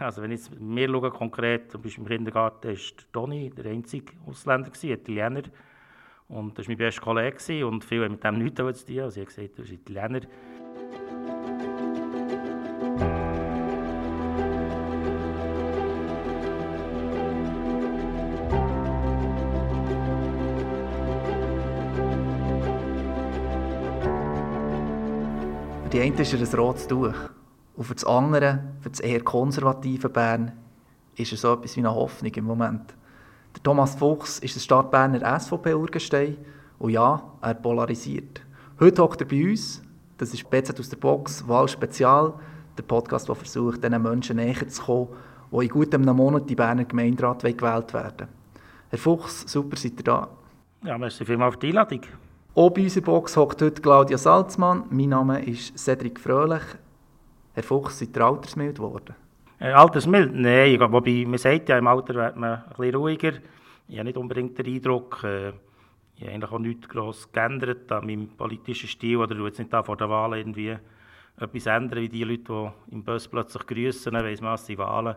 Also wenn jetzt mir schaue, konkret, zum Beispiel im Kindergarten, ist Toni der einzige Ausländer, gewesen, Italiener. Und das war mein bester Kollege und viele haben mit dem nichts zu tun. Also ich habe gesagt, du bist Italiener. Die einen ist ein rotes Tuch. Und für das andere, für das eher konservative Bern, ist er so etwas wie eine Hoffnung im Moment. Der Thomas Fuchs ist ein Stadtberner SVP-Urgestein und ja, er polarisiert. Heute hockt er bei uns, das ist BZ aus der Box, Wahl Spezial, der Podcast, der versucht, diesen Menschen näher zu kommen, die in gut einem Monat die Berner Gemeinderat gewählt werden Herr Fuchs, super, seid ihr da. Ja, merci vielmals für die Einladung. Auch bei unserer Box hockt heute Claudia Salzmann. Mein Name ist Cedric Fröhlich. Herr Fuchs, seid ihr altersmild geworden? Äh, altersmild? Nein, wobei man sagt ja, im Alter wird man ein bisschen ruhiger. Ich habe nicht unbedingt den Eindruck, äh, ich habe eigentlich auch nichts gross geändert an meinem politischen Stil oder ich jetzt nicht da vor der Wahl irgendwie etwas ändern, wie die Leute, die im Bus plötzlich grüßen, weiss man, es sind Wahlen.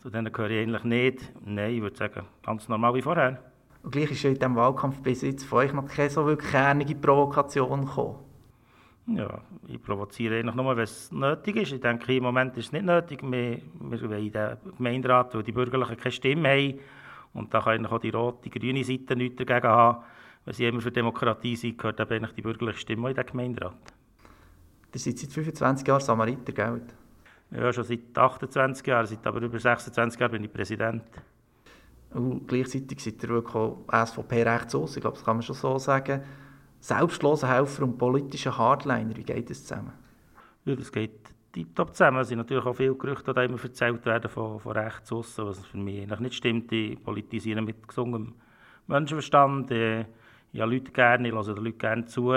Zu denen gehöre ich eigentlich nicht. Nein, ich würde sagen, ganz normal wie vorher. Und gleich ist ja in diesem Wahlkampf bis jetzt von euch noch keine so wirklich kernige Provokation gekommen. Ja, ich provoziere eigentlich nur, wenn es nötig ist. Ich denke, im Moment ist es nicht nötig. Wir, wir wollen den Gemeinderat, weil die Bürgerlichen keine Stimme haben. Und da kann eigentlich auch die rote, die grüne Seite nichts dagegen haben. Wenn sie immer für Demokratie sind, gehört eben eigentlich die bürgerliche Stimme in den Gemeinderat. Ihr seid seit 25 Jahren Samariter, gell? Ja, schon seit 28 Jahren. Seit aber über 26 Jahren bin ich Präsident. Und gleichzeitig seid ihr wirklich auch SVP rechts aus. Ich glaube, das kann man schon so sagen. Selbstloser Helfer und politischer Hardliner, wie geht das zusammen? Ja, das geht tiptop zusammen. Es sind natürlich auch viele Gerüchte, die immer erzählt werden von, von rechts aussen, was für mich eigentlich nicht stimmt. Die politisieren mit gesungem Menschenverstand. Äh, ich habe Leute gerne, ich höre den Leuten gerne zu.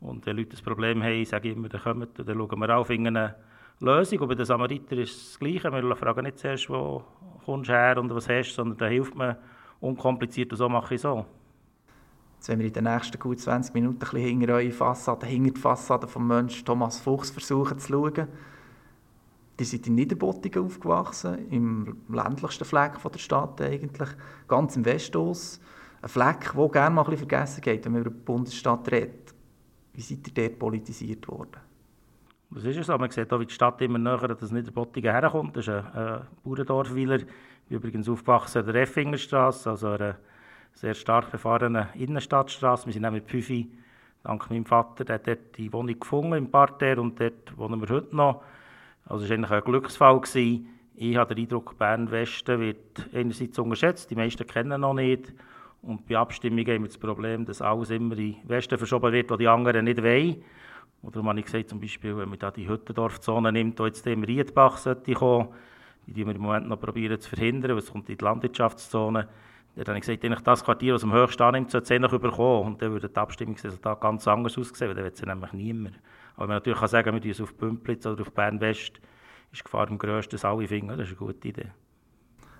Und wenn Leute ein Problem haben, sage ich immer, dann kommt, dann schauen wir auf eine Lösung. Und bei den Samariter ist es das Gleiche. Wir fragen nicht zuerst, wo kommst du her und was hast du, sondern da hilft man unkompliziert und so mache ich so. Jetzt, wenn wir in den nächsten gut 20 Minuten ein bisschen hinter eure Fassade, hinter die Fassade vom Menschen Thomas Fuchs versuchen zu schauen. Die sind in Niederbottingen aufgewachsen, im ländlichsten Fleck der Stadt eigentlich, ganz im Westaus. Ein Fleck, der gerne mal ein bisschen vergessen geht, wenn man über die Bundesstadt redet. Wie seid ihr dort politisiert worden? Das ist es so. Man sieht auch, wie die Stadt immer näher an das Niederbottingen herkommt. Das ist ein. Ich bin übrigens aufgewachsen an der Effingerstraße, also einer sehr stark befahrenen Innenstadtstraße. Wir sind auch mit Püfi, dank meinem Vater, der hat dort die Wohnung gefunden im Parterre und dort wohnen wir heute noch. Also es war eigentlich ein Glücksfall. Gewesen. Ich habe den Eindruck, Bern-Westen wird einerseits unterschätzt, die meisten kennen noch nicht. Und bei Abstimmungen haben wir das Problem, dass alles immer in den Westen verschoben wird, wo die anderen nicht wollen. Oder habe ich gesagt, zum Beispiel, wenn man da die Hüttendorfzone nimmt, die jetzt im Riedbach sollte kommen, die wir im Moment noch probieren zu verhindern, weil es kommt in die Landwirtschaftszone. Dann habe ich gesagt, eigentlich das Quartier, das am höchsten annimmt, sollte es noch überkommen. Und dann würde das Abstimmungsresultat ganz anders aussehen, weil dann wird es nämlich niemand. Aber man natürlich kann sagen, wir tun es auf Bümplitz oder auf Bern-West, ist die Gefahr am grössten, dass alle finden, das ist eine gute Idee.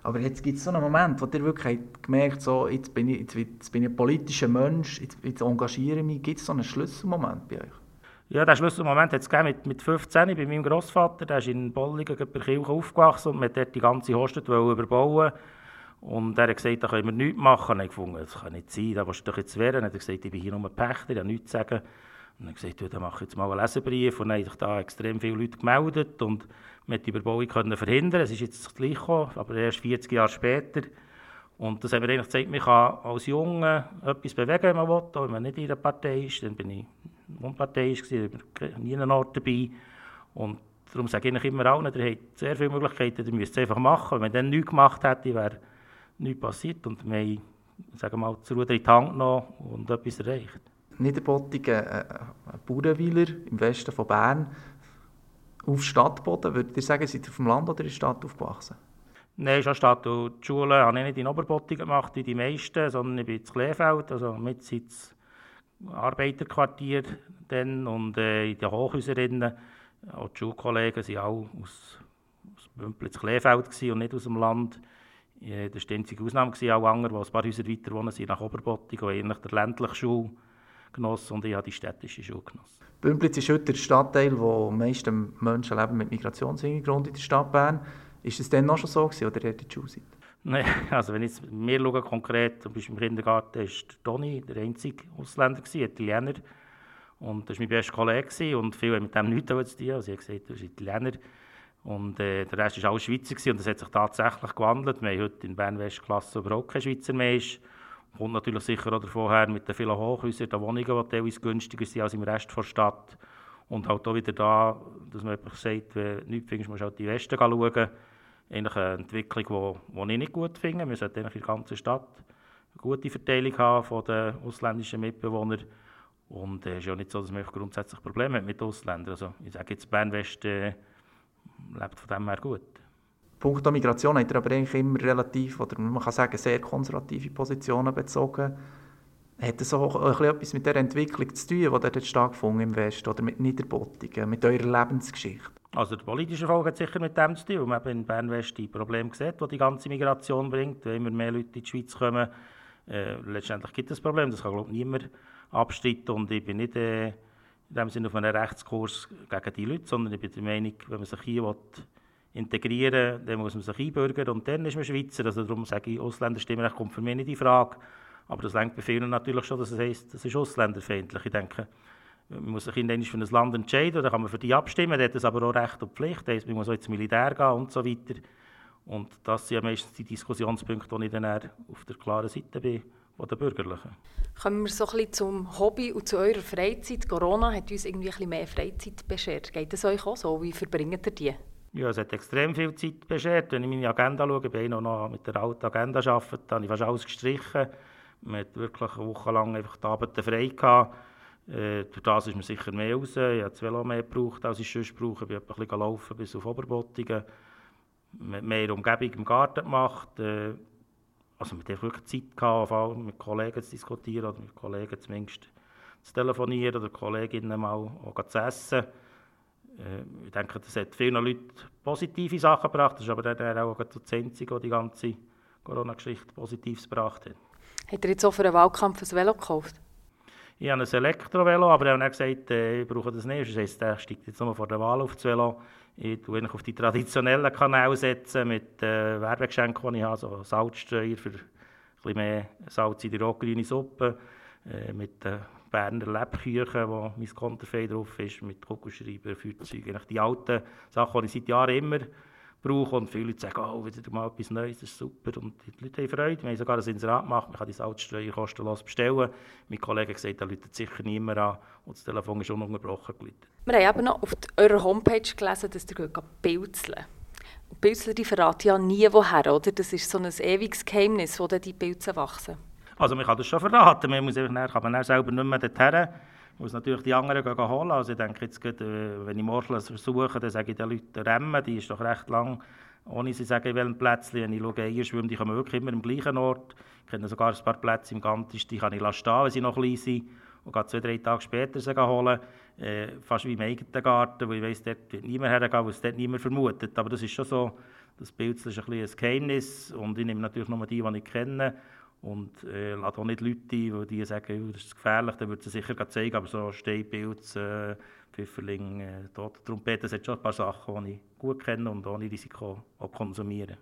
Aber jetzt gibt es so einen Moment, wo ihr wirklich gemerkt habt, so, jetzt, bin ich, jetzt, jetzt bin ich ein politischer Mensch, jetzt, jetzt engagiere ich mich. Gibt es so einen Schlüsselmoment bei euch? Ja, den Schlüsselmoment hat es mit, mit 15 bei meinem Großvater. Der ist in Bollingen bei Kirche aufgewachsen und hat dort die ganze Hostet überbauen Und er hat gesagt, da können wir nichts machen. Und ich gefunden, das kann nicht sein, da willst du doch jetzt. Und er hat gesagt, ich bin hier nur Pächter, ich habe nichts zu sagen. Und er hat gesagt, dann mache ich jetzt mal einen Leserbrief. Und dann haben sich da extrem viele Leute gemeldet und man die Überbauung können verhindern. Es ist jetzt das Gleiche, aber erst 40 Jahre später. Und das hat mir eigentlich gezeigt, man kann als Junge etwas bewegen, wenn man will, auch wenn man nicht in einer Partei ist. Dann bin ich unparteiisch, war nie an Ort dabei. Und darum sage ich immer allen, ihr habt sehr viele Möglichkeiten, ihr müsst es einfach machen. Wenn man dann nichts gemacht hätte, wäre nichts passiert. Und wir haben, sagen wir mal, das Ruder in die Hand genommen und etwas erreicht. Niederbottingen, äh, ein Bauernweiler im Westen von Bern, auf Stadtboden. Würdet ihr sagen, seid ihr auf dem Land oder in der Stadt aufgewachsen? Nein, schon Stadt. Und die Schule habe ich nicht in Oberbottingen gemacht, wie die meisten, sondern ich bin in Kleefeld, also mit Sitz Arbeiterquartier dann und äh, in den Hochhäuserinnen. Auch die Schulkollegen waren alle aus, aus Bümplitz Kleefeld und nicht aus dem Land. Das war die einzige Ausnahme. Alle anderen, die ein paar Häuser weiter wohnen, sind nach Oberbottig, und ähnlich der ländliche Schule genossen und ich habe die städtische Schule genossen. Bümplitz ist heute der Stadtteil, wo die meisten Menschen leben mit Migrationshintergrund in der Stadt Bern. Ist es dann noch schon so gewesen, oder eher die Schulzeit? Nein, also wenn ich jetzt mir schaue, konkret, zum Beispiel im Kindergarten, war Toni der einzige Ausländer, gewesen, Italiener. Und das war mein bester Kollege und viele haben mit dem nichts zu tun. Also ich habe gesagt, du bist Italiener. Und äh, der Rest war alles Schweizer gewesen, und das hat sich tatsächlich gewandelt. Wir haben heute in Bern-West-Klasse überhaupt kein Schweizer mehr. Ist. Kommt natürlich sicher auch davon her mit den vielen Hochhäusern, den Wohnungen, die teilweise günstiger sind als im Rest der Stadt. Und halt auch wieder da, dass man einfach sagt, wenn du nichts findest, musst du halt in den Westen schauen. Eigentlich eine Entwicklung, die, ich nicht gut finde. Wir sollten in der ganzen Stadt eine gute Verteilung haben von den ausländischen Mitbewohnern. Und es äh, ist ja nicht so, dass man grundsätzlich Probleme hat mit Ausländern. Also ich sage jetzt, Bern-West äh, lebt von dem her gut. Punkt der Migration hat er aber eigentlich immer relativ, oder man kann sagen, sehr konservative Positionen bezogen. Hat das auch etwas mit der Entwicklung zu tun, die dort stattgefunden im Westen, oder mit Niederbottingen, mit eurer Lebensgeschichte? Also der politische Erfolg hat sicher mit dem zu tun, weil man in Bern-West die Probleme sieht, die die ganze Migration bringt, wenn immer mehr Leute in die Schweiz kommen. Äh, letztendlich gibt es ein Problem, das kann glaube ich niemand abstreiten und ich bin nicht äh, in dem Sinne auf einem Rechtskurs gegen die Leute, sondern ich bin der Meinung, wenn man sich hier will, integrieren will, dann muss man sich einbürgern und dann ist man Schweizer. Also darum sage ich, Ausländerstimmrecht kommt für mich nicht in Frage. Aber das lenkt bei vielen natürlich schon, dass es heisst, das ist ausländerfeindlich. Ich denke, man muss sich in für ein Land entscheiden, dann kann man für die abstimmen, dann hat es aber auch Recht und Pflicht, das heisst, man muss auch ins Militär gehen und so weiter. Und das sind ja meistens die Diskussionspunkte, wo ich dann auf der klaren Seite bin den Bürgerlichen. Kommen wir so ein bisschen zum Hobby und zu eurer Freizeit. Corona hat uns irgendwie ein bisschen mehr Freizeit beschert. Geht es euch auch so? Wie verbringt ihr die? Ja, es hat extrem viel Zeit beschert. Wenn ich meine Agenda schaue, bin ich noch mit der alten Agenda arbeiten, dann habe ich fast alles gestrichen. Man hat wirklich eine Woche lang einfach die Abend frei gehabt. Äh, durch das ist man sicher mehr raus. Ich habe das Velo mehr gebraucht, als ich sonst brauche. Ich bin ein bisschen laufen bis auf Oberbottingen. Mehr Umgebung im Garten gemacht. Äh, also man hat wirklich Zeit gehabt, mit Kollegen zu diskutieren oder mit Kollegen zumindest zu telefonieren oder Kolleginnen mal auch zu essen. Äh, ich denke, das hat vielen Leuten positive Sachen gebracht. Das ist aber dann auch das Einzige, was die ganze Corona-Geschichte Positives gebracht hat. Hat er jetzt auch für einen Wahlkampf ein Velo gekauft? Ich habe ein Elektrovelo, aber ich habe gesagt, äh, ich brauche das nicht. Das heisst, der steigt jetzt nur vor der Wahl auf das Velo. Ich tue auf die traditionellen Kanäle setzen mit äh, Werbegeschenken, die ich habe, so Salzstreuer für ein bisschen mehr Salz in die rotgrüne Suppe, äh, mit den Berner Lebküchen, wo mein Konterfei drauf ist, mit Kugelschreiber, Feuerzeugen. Die alten Sachen, die ich seit Jahren immer brauche. Und viele Leute sagen, oh, wieder mal etwas Neues, das ist super. Und die Leute haben Freude. Wir haben sogar ein Inserat gemacht, man kann die Salzstreuer kostenlos bestellen. Mein Kollege hat gesagt, da läutet sicher niemand an. Und das Telefon ist ununterbrochen geläutet. Wir haben eben noch auf eurer Homepage gelesen, dass ihr pilzeln Pilzler die verraten ja nie woher, oder? Das ist so ein ewiges Geheimnis, wo dann die Pilze wachsen. Also man kann das schon verraten, man muss einfach, kann man selber nicht mehr dorthin. Muss natürlich die anderen gehen holen. Also ich denke jetzt gerade, äh, wenn ich Morschel versuche, dann sage ich den Leuten Remmen, die ist doch recht lang, ohne sie sagen, in welchem Plätzchen. Wenn ich schaue, Eierschwimmen, die kommen wirklich immer am gleichen Ort. Ich kenne sogar ein paar Plätze im Gantisch, die kann ich stehen, wenn sie noch klein sind. Und gehe zwei, drei Tage später sie holen. Äh, fast wie im eigenen Garten, wo ich weiss, dort wird niemand hergehen, weil es dort niemand vermutet. Aber das ist schon so, das Bild ist ein, bisschen ein Geheimnis. Und ich nehme natürlich nur die, die ich kenne. Und äh, lade auch nicht Leute ein, die sagen, das ist gefährlich, dann würde es sicher zeigen, aber so Steinpilz, äh, Pfifferling, äh, Trompete, das sind schon ein paar Sachen, die ich gut kenne und ohne Risiko auch konsumieren.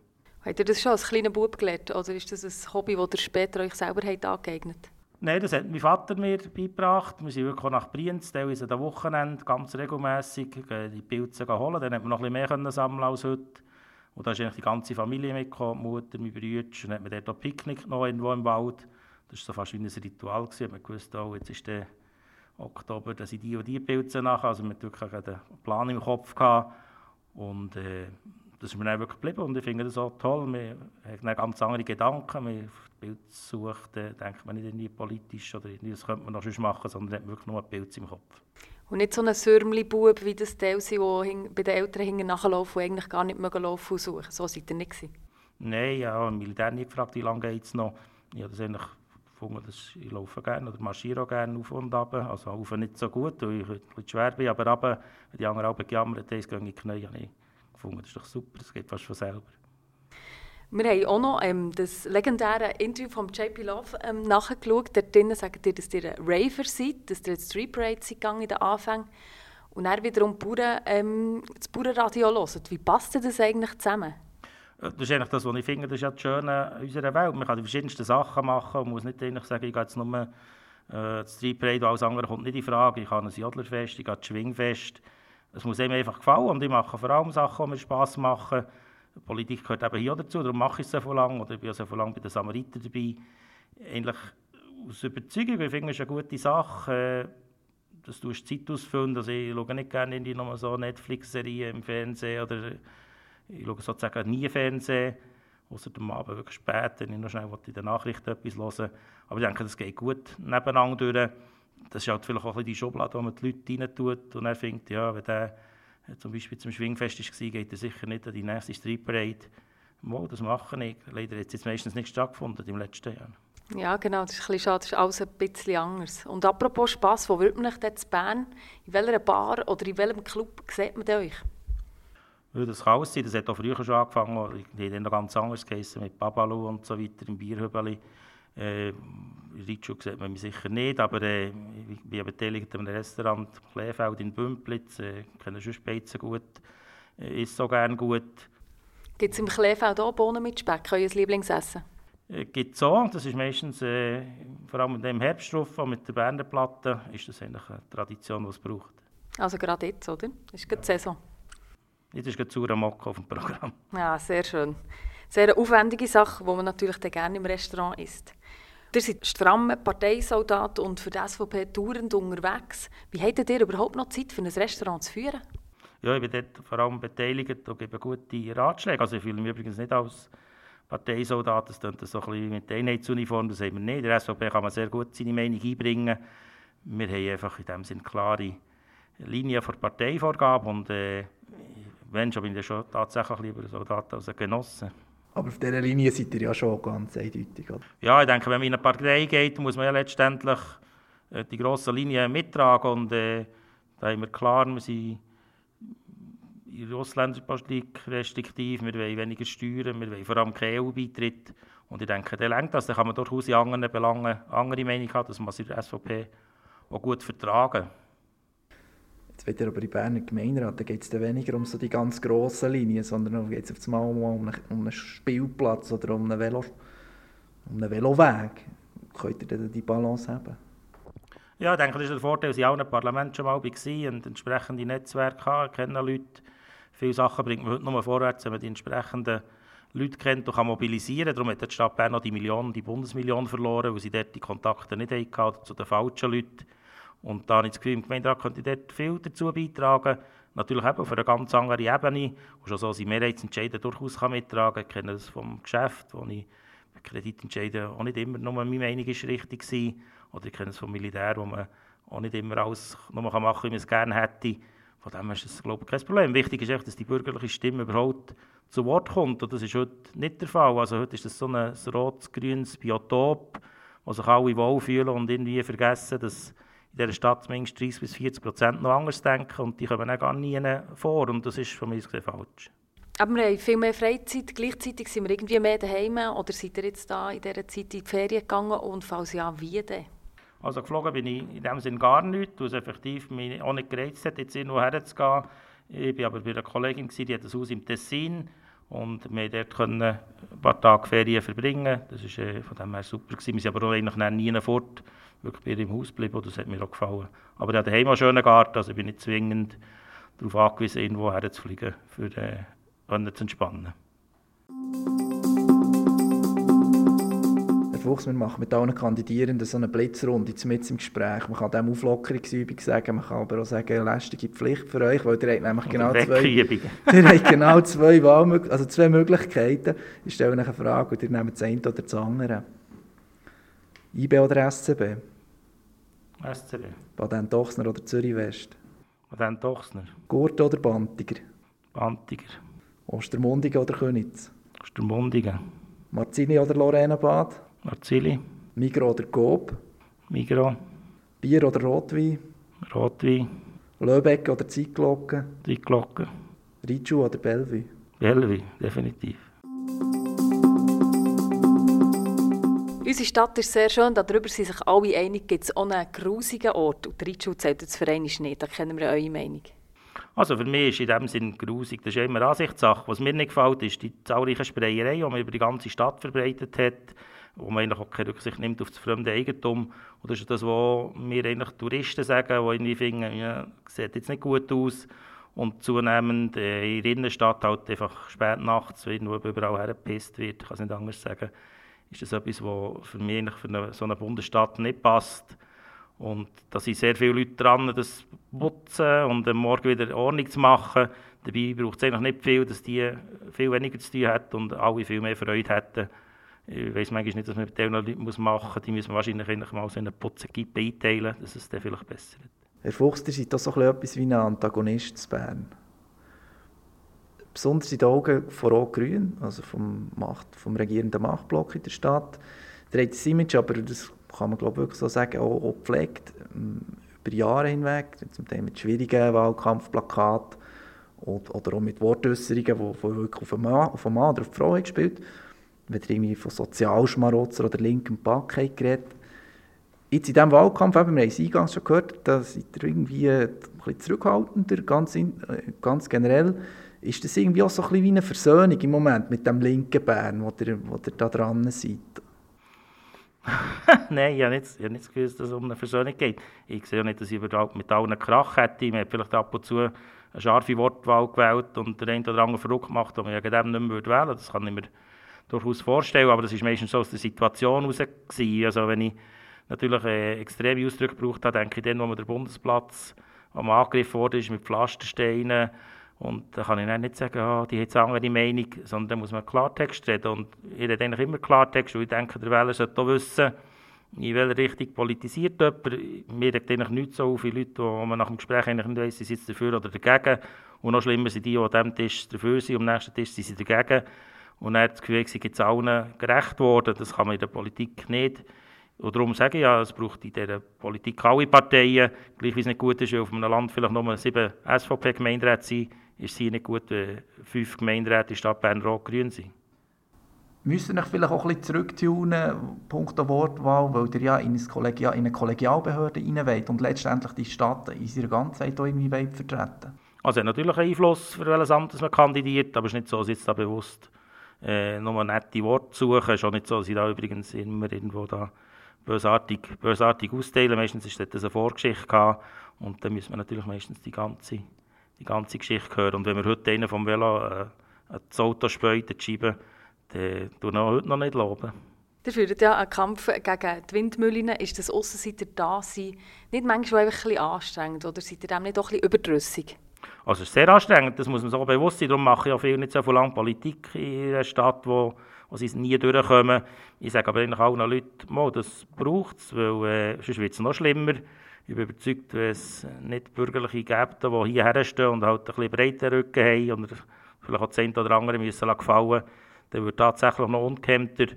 Habt ihr das schon als kleiner Bub gelernt oder ist das ein Hobby, das ihr später euch selber habt angeeignet Nein, das hat mein Vater mir beigebracht. Wir sind wirklich nach Brienz, teilweise am Wochenende, ganz regelmässig die Pilze holen. Dann konnte man noch ein bisschen mehr sammeln als heute. Und da ist eigentlich die ganze Familie mitgekommen, die Mutter, meine Brüder. Und dann hat man dort auch Picknick noch irgendwo im Wald. Das war so fast wie ein Ritual. Gewesen. Man wusste auch, jetzt ist der Oktober, dass ich die und die Pilze nachher. Also man hatte wirklich einen Plan im Kopf. Gehabt. Und äh, das ist mir dann wirklich geblieben. Und ich finde das auch toll. Man hat ganz andere Gedanken. Man Bild sucht, dann denkt man nicht irgendwie politisch oder das könnte man noch sonst machen, sondern hat wirklich nur ein Bild im Kopf. Und nicht so ein Sürmli-Bub, wie das Teil sind, die bei den Eltern hinten nachlaufen und eigentlich gar nicht mögen laufen und suchen. So seid ihr nicht gewesen. Nein, ja, im Militär nicht gefragt, wie lange geht es noch. Ich habe das eigentlich gefunden, dass ich laufe gerne oder marschiere auch gerne auf und ab. Also auf nicht so gut, weil ich ein schwer bin, aber runter, wenn die anderen alle gejammert haben, gehen in die Knie, ich gefunden, das ist doch super, das geht fast von selber. Wir haben auch noch ähm, das legendäre Interview von JP Love ähm, nachgeschaut. Dort drinnen sagt ihr, dass ihr ein Raver seid, dass ihr jetzt Street Parade seid in den Anfängen. Und dann wiederum Bauern, ähm, das Bauernradio hören. Wie passt das eigentlich zusammen? Das ist eigentlich das, was ich finde, das ist ja das Schöne unserer Welt. Man kann die verschiedensten Sachen machen und muss nicht sagen, ich gehe jetzt nur äh, das Street Parade, alles andere kommt nicht in Frage. Ich habe ein Jodlerfest, ich gehe das Schwingfest. Es muss ihm einfach gefallen und ich mache vor allem Sachen, die mir Spass machen. Politik gehört eben hier dazu, darum mache ich es so lange oder ich bin so lange bei den Samariter dabei. Eigentlich aus Überzeugung, ich finde es eine gute Sache, äh, dass du Zeit ausfüllen. Also ich schaue nicht gerne in die nochmal so Netflix-Serien im Fernsehen oder ich schaue sozusagen nie Fernsehen, außer am Abend wirklich spät, wenn ich noch schnell in den Nachrichten etwas hören Aber ich denke, das geht gut nebeneinander durch. Das ist halt vielleicht auch ein bisschen die Schublade, wo man die Leute rein tut und er findet, ja, wenn der zum Beispiel zum Schwingfest war, geht er sicher nicht an die nächste Street Parade. Mal, das mache ich. Leider hat es jetzt meistens nicht stattgefunden im letzten Jahr. Ja, genau, das ist ein bisschen schade, das ist alles ein bisschen anders. Und apropos Spass, wo wird man euch denn in Bern? In welcher Bar oder in welchem Club sieht man euch? Ja, das kann alles sein, das hat auch früher schon angefangen, die haben noch ganz anders geheißen, mit Babalu und so weiter im Bierhübeli. Äh, Ritschu sieht man mich sicher nicht, aber äh, ich bin beteiligt an einem Restaurant Kleefeld in Bümplitz, äh, kenne schon Speizen gut, äh, isst so gerne gut. Gibt es im Kleefeld auch Bohnen mit Speck, euer Lieblingsessen? Äh, gibt es auch. Das ist meistens, äh, vor allem im Herbstruf mit der Berner Platte, ist das eigentlich eine Tradition, die es braucht. Also gerade jetzt, oder? Das ist gerade die Saison. Jetzt ist gerade Zura Mokka auf dem Programm. Ja, sehr schön. Sehr eine aufwendige Sache, die man natürlich dann gerne im Restaurant isst. Ihr seid stramme Parteisoldat und für die SVP tourend unterwegs. Wie habt ihr überhaupt noch Zeit, für ein Restaurant zu führen? Ja, ich bin dort vor allem beteiligt und gebe gute Ratschläge. Also ich fühle mich übrigens nicht als Parteisoldat, das klingt so ein bisschen mit Einheitsuniform, das haben wir nicht. Der SVP kann man sehr gut seine Meinung einbringen. Wir haben einfach in dem Sinne klare Linien der Parteivorgabe und äh, wenn schon, bin ich schon tatsächlich lieber Soldat als ein Genosse. Aber auf dieser Linie seid ihr ja schon ganz eindeutig, oder? Ja, ich denke, wenn man in eine Partei geht, muss man ja letztendlich äh, die grossen Linien mittragen und äh, da haben wir klar, wir sind in der Ausländerpolitik restriktiv, wir wollen weniger Steuern, wir wollen vor allem keinen EU-Beitritt. Und ich denke, der lenkt das. Da kann man durchaus in anderen Belangen andere Meinung haben, dass man sich in der SVP auch gut vertragen. Jetzt wird ja aber in Berner Gemeinderat, da geht es weniger um so die ganz grossen Linien, sondern geht es einmal um einen, um einen Spielplatz oder um einen, Velo, um einen Veloweg. Könnt ihr denn die Balance haben? Ja, ich denke, das ist der Vorteil, dass ich auch einem Parlament schon mal war und entsprechende Netzwerke habe, kennen Leute, Viele Sachen bringt man heute nur vorwärts, wenn man die entsprechenden Leute kennt und kann mobilisieren. Darum hat die Stadt Bern noch die Million, die Bundesmillion verloren, weil sie dort die Kontakte nicht hatten zu den falschen Leuten. Und da habe ich das Gefühl, im Gemeinderat könnte ich dort viel dazu beitragen. Natürlich eben auf einer ganz anderen Ebene. Und schon so sind Mehrheitsentscheide durchaus kann mittragen. Ich kenne das vom Geschäft, wo ich bei Kreditentscheiden auch nicht immer nur meine Meinung ist richtig war. Oder ich kenne es vom Militär, wo man auch nicht immer alles nur machen kann, wie man es gerne hätte. Von dem ist es, glaube ich, kein Problem. Wichtig ist echt, dass die bürgerliche Stimme überhaupt zu Wort kommt. Und das ist heute nicht der Fall. Also heute ist das so ein rot-grünes Biotop, wo sich alle wohlfühlen und irgendwie vergessen, dass in dieser Stadt zumindest 30 bis 40 Prozent noch anders denken und die kommen auch gar nie vor. Und das ist von mir gesehen falsch. Aber wir haben viel mehr Freizeit. Gleichzeitig sind wir irgendwie mehr daheim. Oder seid ihr jetzt da in dieser Zeit in die Ferien gegangen? Und falls ja, wie denn? Also geflogen bin ich in dem Sinne gar nicht, weil es effektiv mich auch nicht gereizt hat, jetzt irgendwo herzugehen. Ich war aber bei einer Kollegin, die hat ein Haus im Tessin und wir dort ein paar Tage Ferien verbringen. Das war äh, von dem her super. Gewesen. Wir sind aber auch eigentlich nie fort, wirklich bei im Haus geblieben, das hat mir auch gefallen. Aber ich habe daheim einen schönen Garten, also ich bin nicht zwingend darauf angewiesen, irgendwo herzufliegen, für äh, zu entspannen. Fuchs, wir machen mit allen Kandidierenden so eine Blitzrunde mit im Gespräch. Man kann dem Auflockerungsübung sagen, man kann aber auch sagen, lästige Pflicht für euch, weil ihr habt nämlich genau zwei, ihr habt genau zwei, also zwei Möglichkeiten. Ich stelle euch eine Frage und ihr nehmt das eine oder das andere. IB oder SCB? SCB. Baden Dochsner oder Zürich West? Baden Dochsner. Gurt oder Bantiger? Bantiger. Ostermundigen oder Könitz? Ostermundigen. Marzini oder Lorenabad? Marzili. Migro oder Coop? Migro. Bier oder Rotwein? Rotwein. Löbeck oder Zeitglocke? Zeitglocke. Ritschu oder Bellevue? Bellevue, definitiv. Unsere Stadt ist sehr schön, darüber sind sich alle einig, gibt es auch einen grusigen Ort. Und Ritschu zählt jetzt für einen nicht, da kennen wir eure Meinung. Also für mich ist in dem Sinn grusig, das ist immer Ansichtssache. Was mir nicht gefällt, ist die zahlreichen Sprayereien, die man über die ganze Stadt verbreitet hat, wo man eigentlich auch keine Rücksicht nimmt auf das fremde Eigentum. Und das ist das, was mir eigentlich Touristen sagen, die irgendwie finden, ja, sieht jetzt nicht gut aus. Und zunehmend äh, in der Innenstadt halt einfach spät nachts, wenn überall hergepisst wird, kann es nicht anders sagen, ist das etwas, was für mich eigentlich für eine, so eine Bundesstadt nicht passt. Und da sind sehr viele Leute dran, das putzen und am Morgen wieder Ordnung zu machen. Dabei braucht es eigentlich nicht viel, dass die viel weniger zu tun hat und alle viel mehr Freude hätten. Ich weiß manchmal nicht, dass man mit diesen Leuten machen muss. Die müssen wahrscheinlich mal so einen Putzengippe einteilen, dass es dann vielleicht besser wird. Herr Fuchs, ihr seid doch so etwas wie ein Antagonist zu Bern. Besonders in den Augen von Rot-Grün, also vom, Macht, vom regierenden Machtblock in der Stadt. Der hat das Image, aber das kann man glaube ich wirklich so sagen, auch, auch gepflegt ähm, über Jahre hinweg, zum Teil mit schwierigen Wahlkampfplakaten oder, auch mit Wortäußerungen, die, wirklich auf den, Mann, den Mann oder auf die Frau gespielt Wenn ihr irgendwie von Sozialschmarotzer oder linkem Pack geredet Jetzt in diesem Wahlkampf, eben, wir haben es eingangs schon gehört, da seid ihr irgendwie ein bisschen zurückhaltender, ganz, in, äh, ganz generell. Ist das irgendwie auch so ein bisschen wie eine Versöhnung im Moment mit dem linken Bern, wo ihr, wo ihr da dran seid? Nein, ich habe nicht, ich habe nicht Gefühl, dass es um eine Versöhnung geht. Ich sehe nicht, dass ich mit allen Krach hätte. Man hat vielleicht ab und zu eine scharfe Wortwahl gewählt und der eine oder andere verrückt gemacht, die man ja dem nicht mehr wählen würde. Das kann ich mir durchaus vorstellen, aber das ist meistens so aus der Situation heraus. Also wenn ich natürlich äh, extreme Ausdrücke gebraucht habe, denke ich dann, wo man der Bundesplatz wo man angegriffen wurde, ist mit Pflastersteinen und da kann ich nicht sagen, oh, die hat eine andere Meinung, sondern da muss man Klartext reden. Und ich rede eigentlich immer Klartext, weil ich denke, der Wähler sollte auch wissen, in welche Richtung politisiert jemand. Mir regt eigentlich nicht so viele Leute, wo man nach dem Gespräch eigentlich nicht weiss, sie sind dafür oder dagegen. Und noch schlimmer sind die, die an diesem Tisch dafür sind, und am nächsten Tisch sind sie dagegen. Und dann hat das Gefühl, sie jetzt allen gerecht worden. Das kann man in der Politik nicht. Und darum sage ich ja, es braucht in dieser Politik alle Parteien, gleich wie es nicht gut ist, weil auf einem Land vielleicht nur sieben SVP-Gemeinderäte sind, ist es hier nicht gut, wenn fünf Gemeinderäte in Stadt Bern rot-grün sind. Müssen ihr vielleicht auch ein bisschen zurücktunen, punkto Wortwahl, weil ihr ja in, ein Kollegial, in eine Kollegialbehörde rein und letztendlich die Stadt in ihrer Ganzheit irgendwie vertreten Also natürlich einen Einfluss, für welches Amt man kandidiert, aber es ist nicht so, dass jetzt da bewusst äh, nur nette Worte suchen. Ist auch nicht so, dass ich da übrigens immer irgendwo da bösartig, bösartig austeilen. Meistens ist das eine Vorgeschichte gehabt und dann müssen wir natürlich meistens die ganze die ganze Geschichte hören. Und wenn wir heute einen vom Velo äh, das Auto späut, die dann tun wir heute noch nicht loben. Ihr führt ja einen Kampf gegen die Windmühlen. Ist das Aussenseiter da sein nicht manchmal einfach ein bisschen anstrengend oder seid ihr dem nicht auch ein bisschen überdrüssig? Also es ist sehr anstrengend, das muss man so bewusst sein. Darum mache ich auch viel nicht so lange Politik in einer Stadt, wo, wo sie nie durchkommen. Ich sage aber eigentlich allen Leuten, das braucht es, weil äh, sonst wird es noch schlimmer. Ich bin überzeugt, wenn es nicht Bürgerliche gibt, die hierher stehen und halt ein bisschen breiten Rücken haben und vielleicht auch eine oder andere müssen gefallen dann wird tatsächlich noch ungehemmter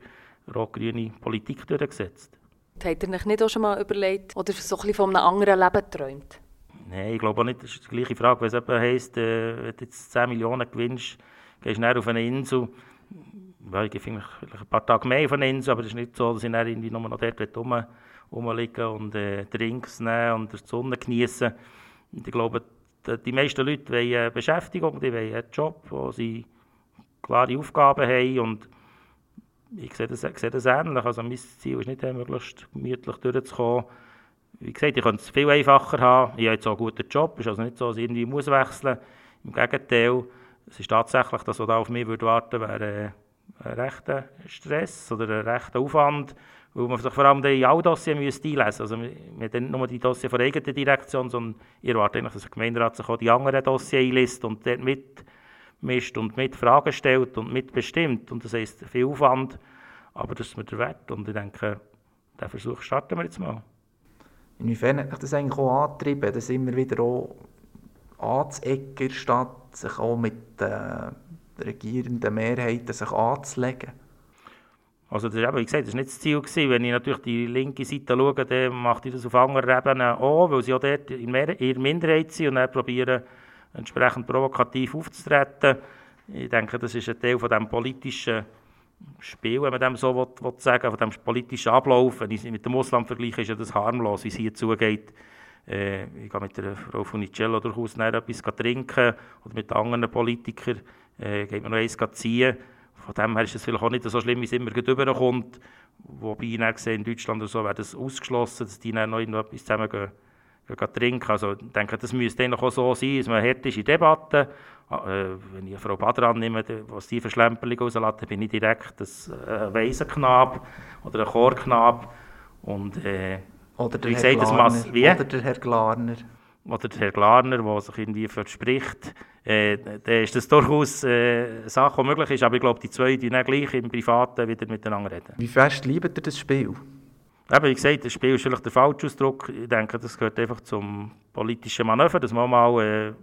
rot-grüne Politik durchgesetzt. Habt ihr euch nicht auch schon mal überlegt oder so ein bisschen von einem anderen Leben geträumt? Nein, ich glaube auch nicht. Das ist die gleiche Frage. Wenn es eben heisst, äh, wenn du jetzt 10 Millionen gewinnst, gehst du auf eine Insel. Ja, ich gehe vielleicht ein paar Tage mehr auf eine Insel, aber es ist nicht so, dass ich dann irgendwie nur noch dort rum rumliegen und äh, Drinks nehmen und die Sonne genießen. Und ich glaube, die meisten Leute wollen Beschäftigung, die wollen einen Job, wo sie klare Aufgaben haben und ich sehe das, sehe das ähnlich. Also mein Ziel ist nicht, möglichst gemütlich durchzukommen. Wie gesagt, ich könnte es viel einfacher haben. Ich habe jetzt auch einen guten Job, es ist also nicht so, dass ich irgendwie muss wechseln muss. Im Gegenteil, es ist tatsächlich, dass was da auf mich warten würde, wäre ein rechter Stress oder ein rechter Aufwand weil man sich vor allem die alle Dossiers müsste einlesen Also wir haben nicht nur die Dossiers von der eigenen Direktion, sondern ich erwarte eigentlich, dass der Gemeinderat sich auch die anderen Dossiers einliest und dort mitmischt und mit Fragen stellt und mitbestimmt. Und das heisst viel Aufwand, aber das ist mir der Wert. Und ich denke, diesen Versuch starten wir jetzt mal. Inwiefern hat mich das eigentlich auch angetrieben, das immer wieder auch anzuecken, statt sich auch mit den regierenden Mehrheiten sich anzulegen? Also das ist eben, wie gesagt, das war nicht das Ziel. Gewesen. Wenn ich natürlich die linke Seite schaue, dann macht ich das auf anderen Ebenen auch, weil sie auch dort in ihrer Minderheit sind und dann probieren, entsprechend provokativ aufzutreten. Ich denke, das ist ein Teil von dem politischen Spiel, wenn man dem so will, will sagen von dem politischen Ablauf. Wenn ich mit dem Ausland vergleiche, ist ja das harmlos, wie es hier zugeht. Äh, ich gehe mit der Frau Funicello durchaus etwas trinken oder mit anderen Politikern äh, geht man noch eins ziehen. Von dem her ist es vielleicht auch nicht so schlimm, wie es immer rüberkommt. Wobei ich dann sehe, in Deutschland oder so wäre das ausgeschlossen, dass die dann noch etwas zusammen gehen, gehen trinken. Also ich denke, das müsste auch so sein, dass man eine hektische Debatte Ah, äh, wenn ich Frau Badran nehme, was die für Schlemperling rauslässt, bin ich direkt ein äh, Waisenknab oder ein Chorknab. Und, äh, oder, der Herr gesagt, Glarner, wie? oder der Herr Glarner. Oder der Herr Glarner, der sich irgendwie verspricht. Äh, dann ist das durchaus äh, eine Sache, die möglich ist. Aber ich glaube, die zwei die dann gleich im Privaten wieder miteinander reden. Wie fest liebt ihr das Spiel? Eben, wie gesagt, das Spiel ist vielleicht der falsche Ausdruck. Ich denke, das gehört einfach zum politischen Manöver, dass man mal äh, jemand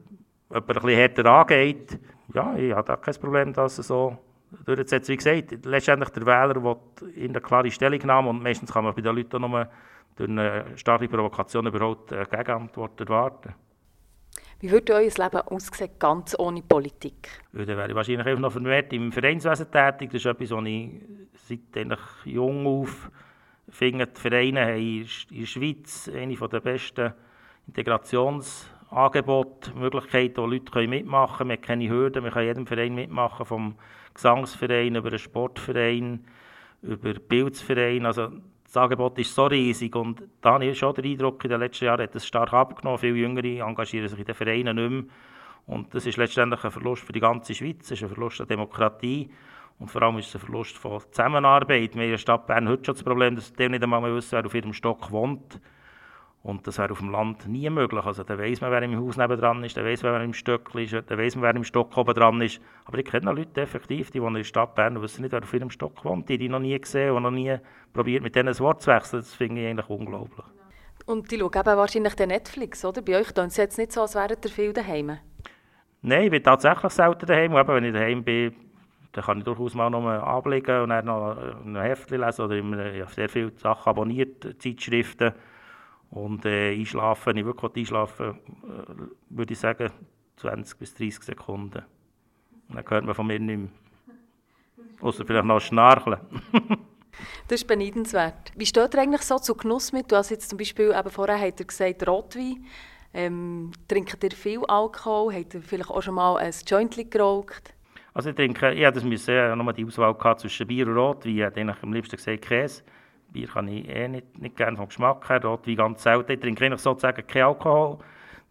ein bisschen härter angeht, ja, ich habe da kein Problem, dass er so durchzusetzen. Wie gesagt, letztendlich der Wähler will in der klare Stellungnahme und meistens kann man bei den Leuten nur durch eine starke Provokation überhaupt eine Gegenantwort erwarten. Wie würde euer Leben aussehen, ganz ohne Politik? Ja, dann wäre ich wahrscheinlich einfach noch vermehrt im Vereinswesen tätig. Das ist etwas, was ich seit jung auf finde. Die Vereine haben in der Schweiz eine der besten Integrations- Angebote, Möglichkeiten, wo Leute mitmachen können. Wir haben keine Hürden, wir können jedem Verein mitmachen, vom Gesangsverein über den Sportverein, über den Bildungsverein. Also das Angebot ist so riesig und da habe ich schon den Eindruck, in den letzten Jahren hat es stark abgenommen. Viele Jüngere engagieren sich in den Vereinen nicht mehr. Und das ist letztendlich ein Verlust für die ganze Schweiz, es ist ein Verlust der Demokratie und vor allem ist es ein Verlust von Zusammenarbeit. Wir haben in der Stadt Bern heute schon das Problem, dass die nicht einmal mehr wissen, wer auf ihrem Stock wohnt. Und das wäre auf dem Land nie möglich. Also, da weiss man, wer im Haus nebenan ist, da weiss man, wer im Stöckli ist, da weiss man, wer im Stock oben dran ist. Aber ich kenne Leute effektiv, die wohnen in der Stadt Bern und wissen nicht, wer auf ihrem Stock wohnt. Die, die noch nie gesehen und noch nie probiert, mit denen ein Wort zu wechseln. Das finde ich eigentlich unglaublich. Und die schauen eben wahrscheinlich den Netflix, oder? Bei euch tun es jetzt nicht so, als wären ihr viel daheim. Nein, ich bin tatsächlich selten daheim. Und eben, wenn ich daheim bin, dann kann ich durchaus mal noch ablegen und dann noch ein Heftchen lesen oder immer, ich habe sehr viele Sachen abonniert, Zeitschriften. Und äh, einschlafen, ich wirklich einschlafen äh, würde ich sagen 20 bis 30 Sekunden. Und dann hört man von mir nicht mehr. Außer vielleicht noch schnarchen. das ist beneidenswert. Wie steht ihr eigentlich so zu Genuss mit? Du hast jetzt zum Beispiel, eben vorher hat er gesagt, Rotwein. Ähm, trinkt ihr viel Alkohol? Habt ihr vielleicht auch schon mal ein Jointli geraucht? Also ich trinke, ich hatte ja, nochmal die Auswahl gehabt zwischen Bier und Rotwein. Ich hätte am liebsten gesagt Käse. Bier kann ich eh nicht, nicht gerne vom Geschmack her, Rotwein ganz selten. Ich trinke eigentlich sozusagen keinen Alkohol.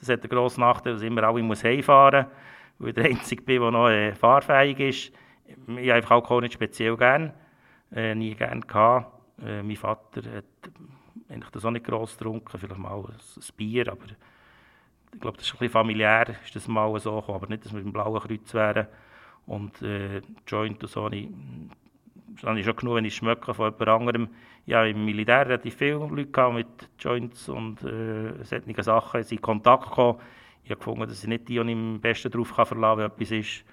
Das hat den grossen Nachteil, dass ich immer alle muss heimfahren muss, weil ich der Einzige bin, der noch äh, fahrfähig ist. Ich habe Alkohol nicht speziell gerne, äh, nie gerne gehabt. Äh, mein Vater hat eigentlich das auch nicht gross getrunken, vielleicht mal ein, ein Bier, aber ich glaube, das ist ein bisschen familiär, ist das mal so gekommen, aber nicht, dass wir im Blauen Kreuz wären. Und äh, Joint und so, ich das habe ich schon genug, wenn ich schmecke von jemand anderem. Ja, im Militär relativ viele Leute mit Joints und äh, solchen Sachen in Kontakt gekommen. Ich habe gefunden, dass ich nicht die, die ich am besten darauf kann verlassen kann, wenn etwas ist.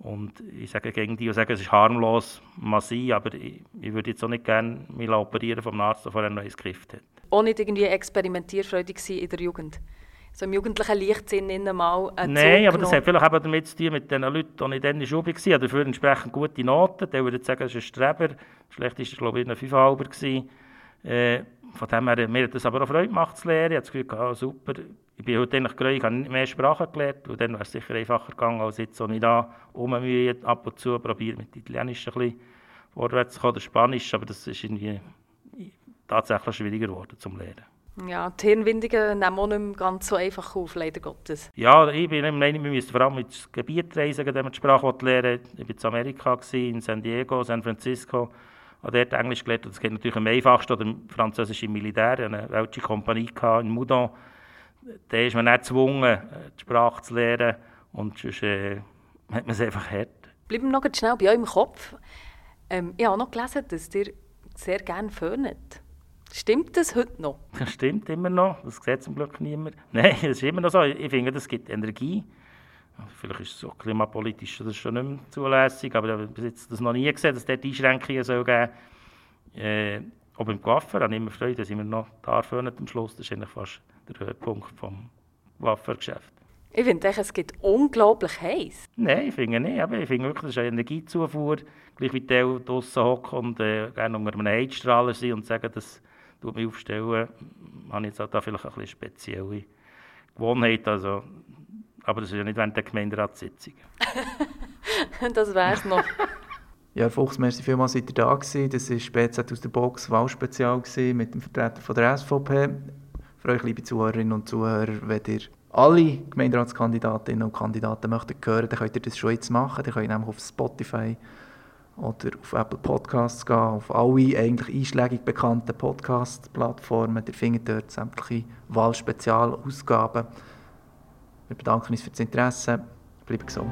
Und ich sage gegen die, die sagen, es ist harmlos, massiv, aber ich, ich würde jetzt auch nicht gerne mich operieren vom Arzt, der vorher ein Griff hat. Auch nicht irgendwie experimentierfreudig in der Jugend? So im jugendlichen Leichtsinn mal einen Nein, aber das hat vielleicht eben damit zu tun mit den Leuten, die ich dann in der Schule war, dafür entsprechend gute Noten. Der würde sagen, es ist ein Streber. Schlecht war glaube ich, ein Fünfhalber. Äh, von dem her, mir hat es aber auch Freude gemacht zu lernen. Ich habe das Gefühl, ah, super, ich bin heute eigentlich gläubig, ich habe mehr Sprachen gelernt und dann wäre es sicher einfacher gegangen, als jetzt, wenn ich da rummühe, ab und zu probiere mit Italienisch ein bisschen vorwärts zu kommen, oder Spanisch, aber das ist irgendwie tatsächlich schwieriger geworden zum Lernen. Ja, die Hirnwindungen nehmen auch nicht mehr ganz so einfach auf, leider Gottes. Ja, ich bin der Meinung, wir müssen vor allem ins Gebiet reisen, wenn man die Sprache lernen Ich war in Amerika, in San Diego, San Francisco, habe dort Englisch gelernt. Das geht natürlich am einfachsten, oder französische Militär, eine welche Kompanie in Moudon. Da ist man nicht gezwungen, die Sprache zu lernen und sonst äh, hat man es einfach hart. Bleiben wir noch schnell bei euch im Kopf. Ähm, ich habe noch gelesen, dass ihr sehr gerne föhnt. Stimmt das heute noch? Das stimmt immer noch. Das sieht zum Glück niemand. Nein, das ist immer noch so. Ich finde, das gibt Energie. Vielleicht ist es so klimapolitisch das ist schon nicht mehr zulässig, aber ich habe das noch nie gesehen, dass es dort Einschränkungen soll geben soll. Äh, auch beim Coiffeur habe ich immer Freude, dass ich mir noch da am Schluss. Das ist eigentlich fast der Höhepunkt des Coiffeurgeschäfts. Ich finde, es gibt unglaublich heiß. Nein, ich finde nicht. Aber ich finde wirklich, das ist eine Energiezufuhr. Gleich wie die draußen hocken und äh, gerne unter einem Heizstrahler sind und sagen, dass mich aufstelle, habe ich jetzt auch da vielleicht ein bisschen spezielle Gewohnheit. Also, aber das ist ja nicht während der Gemeinderatssitzung. das wäre es noch. Ja, Herr Fuchs, merci vielmals, seid ihr da gewesen. Das war BZ aus der Box Wahlspezial mit dem Vertreter von der SVP. Für euch, liebe Zuhörerinnen und Zuhörer, wenn ihr alle Gemeinderatskandidatinnen und Kandidaten möchten hören, dann könnt ihr das schon jetzt machen. Dann könnt ihr nämlich auf Spotify oder auf Apple Podcasts gehen, auf alle eigentlich einschlägig bekannten Podcast-Plattformen. Ihr findet dort sämtliche Wahlspezialausgaben. Wir bedanken uns für das Interesse. Bleibt gesund.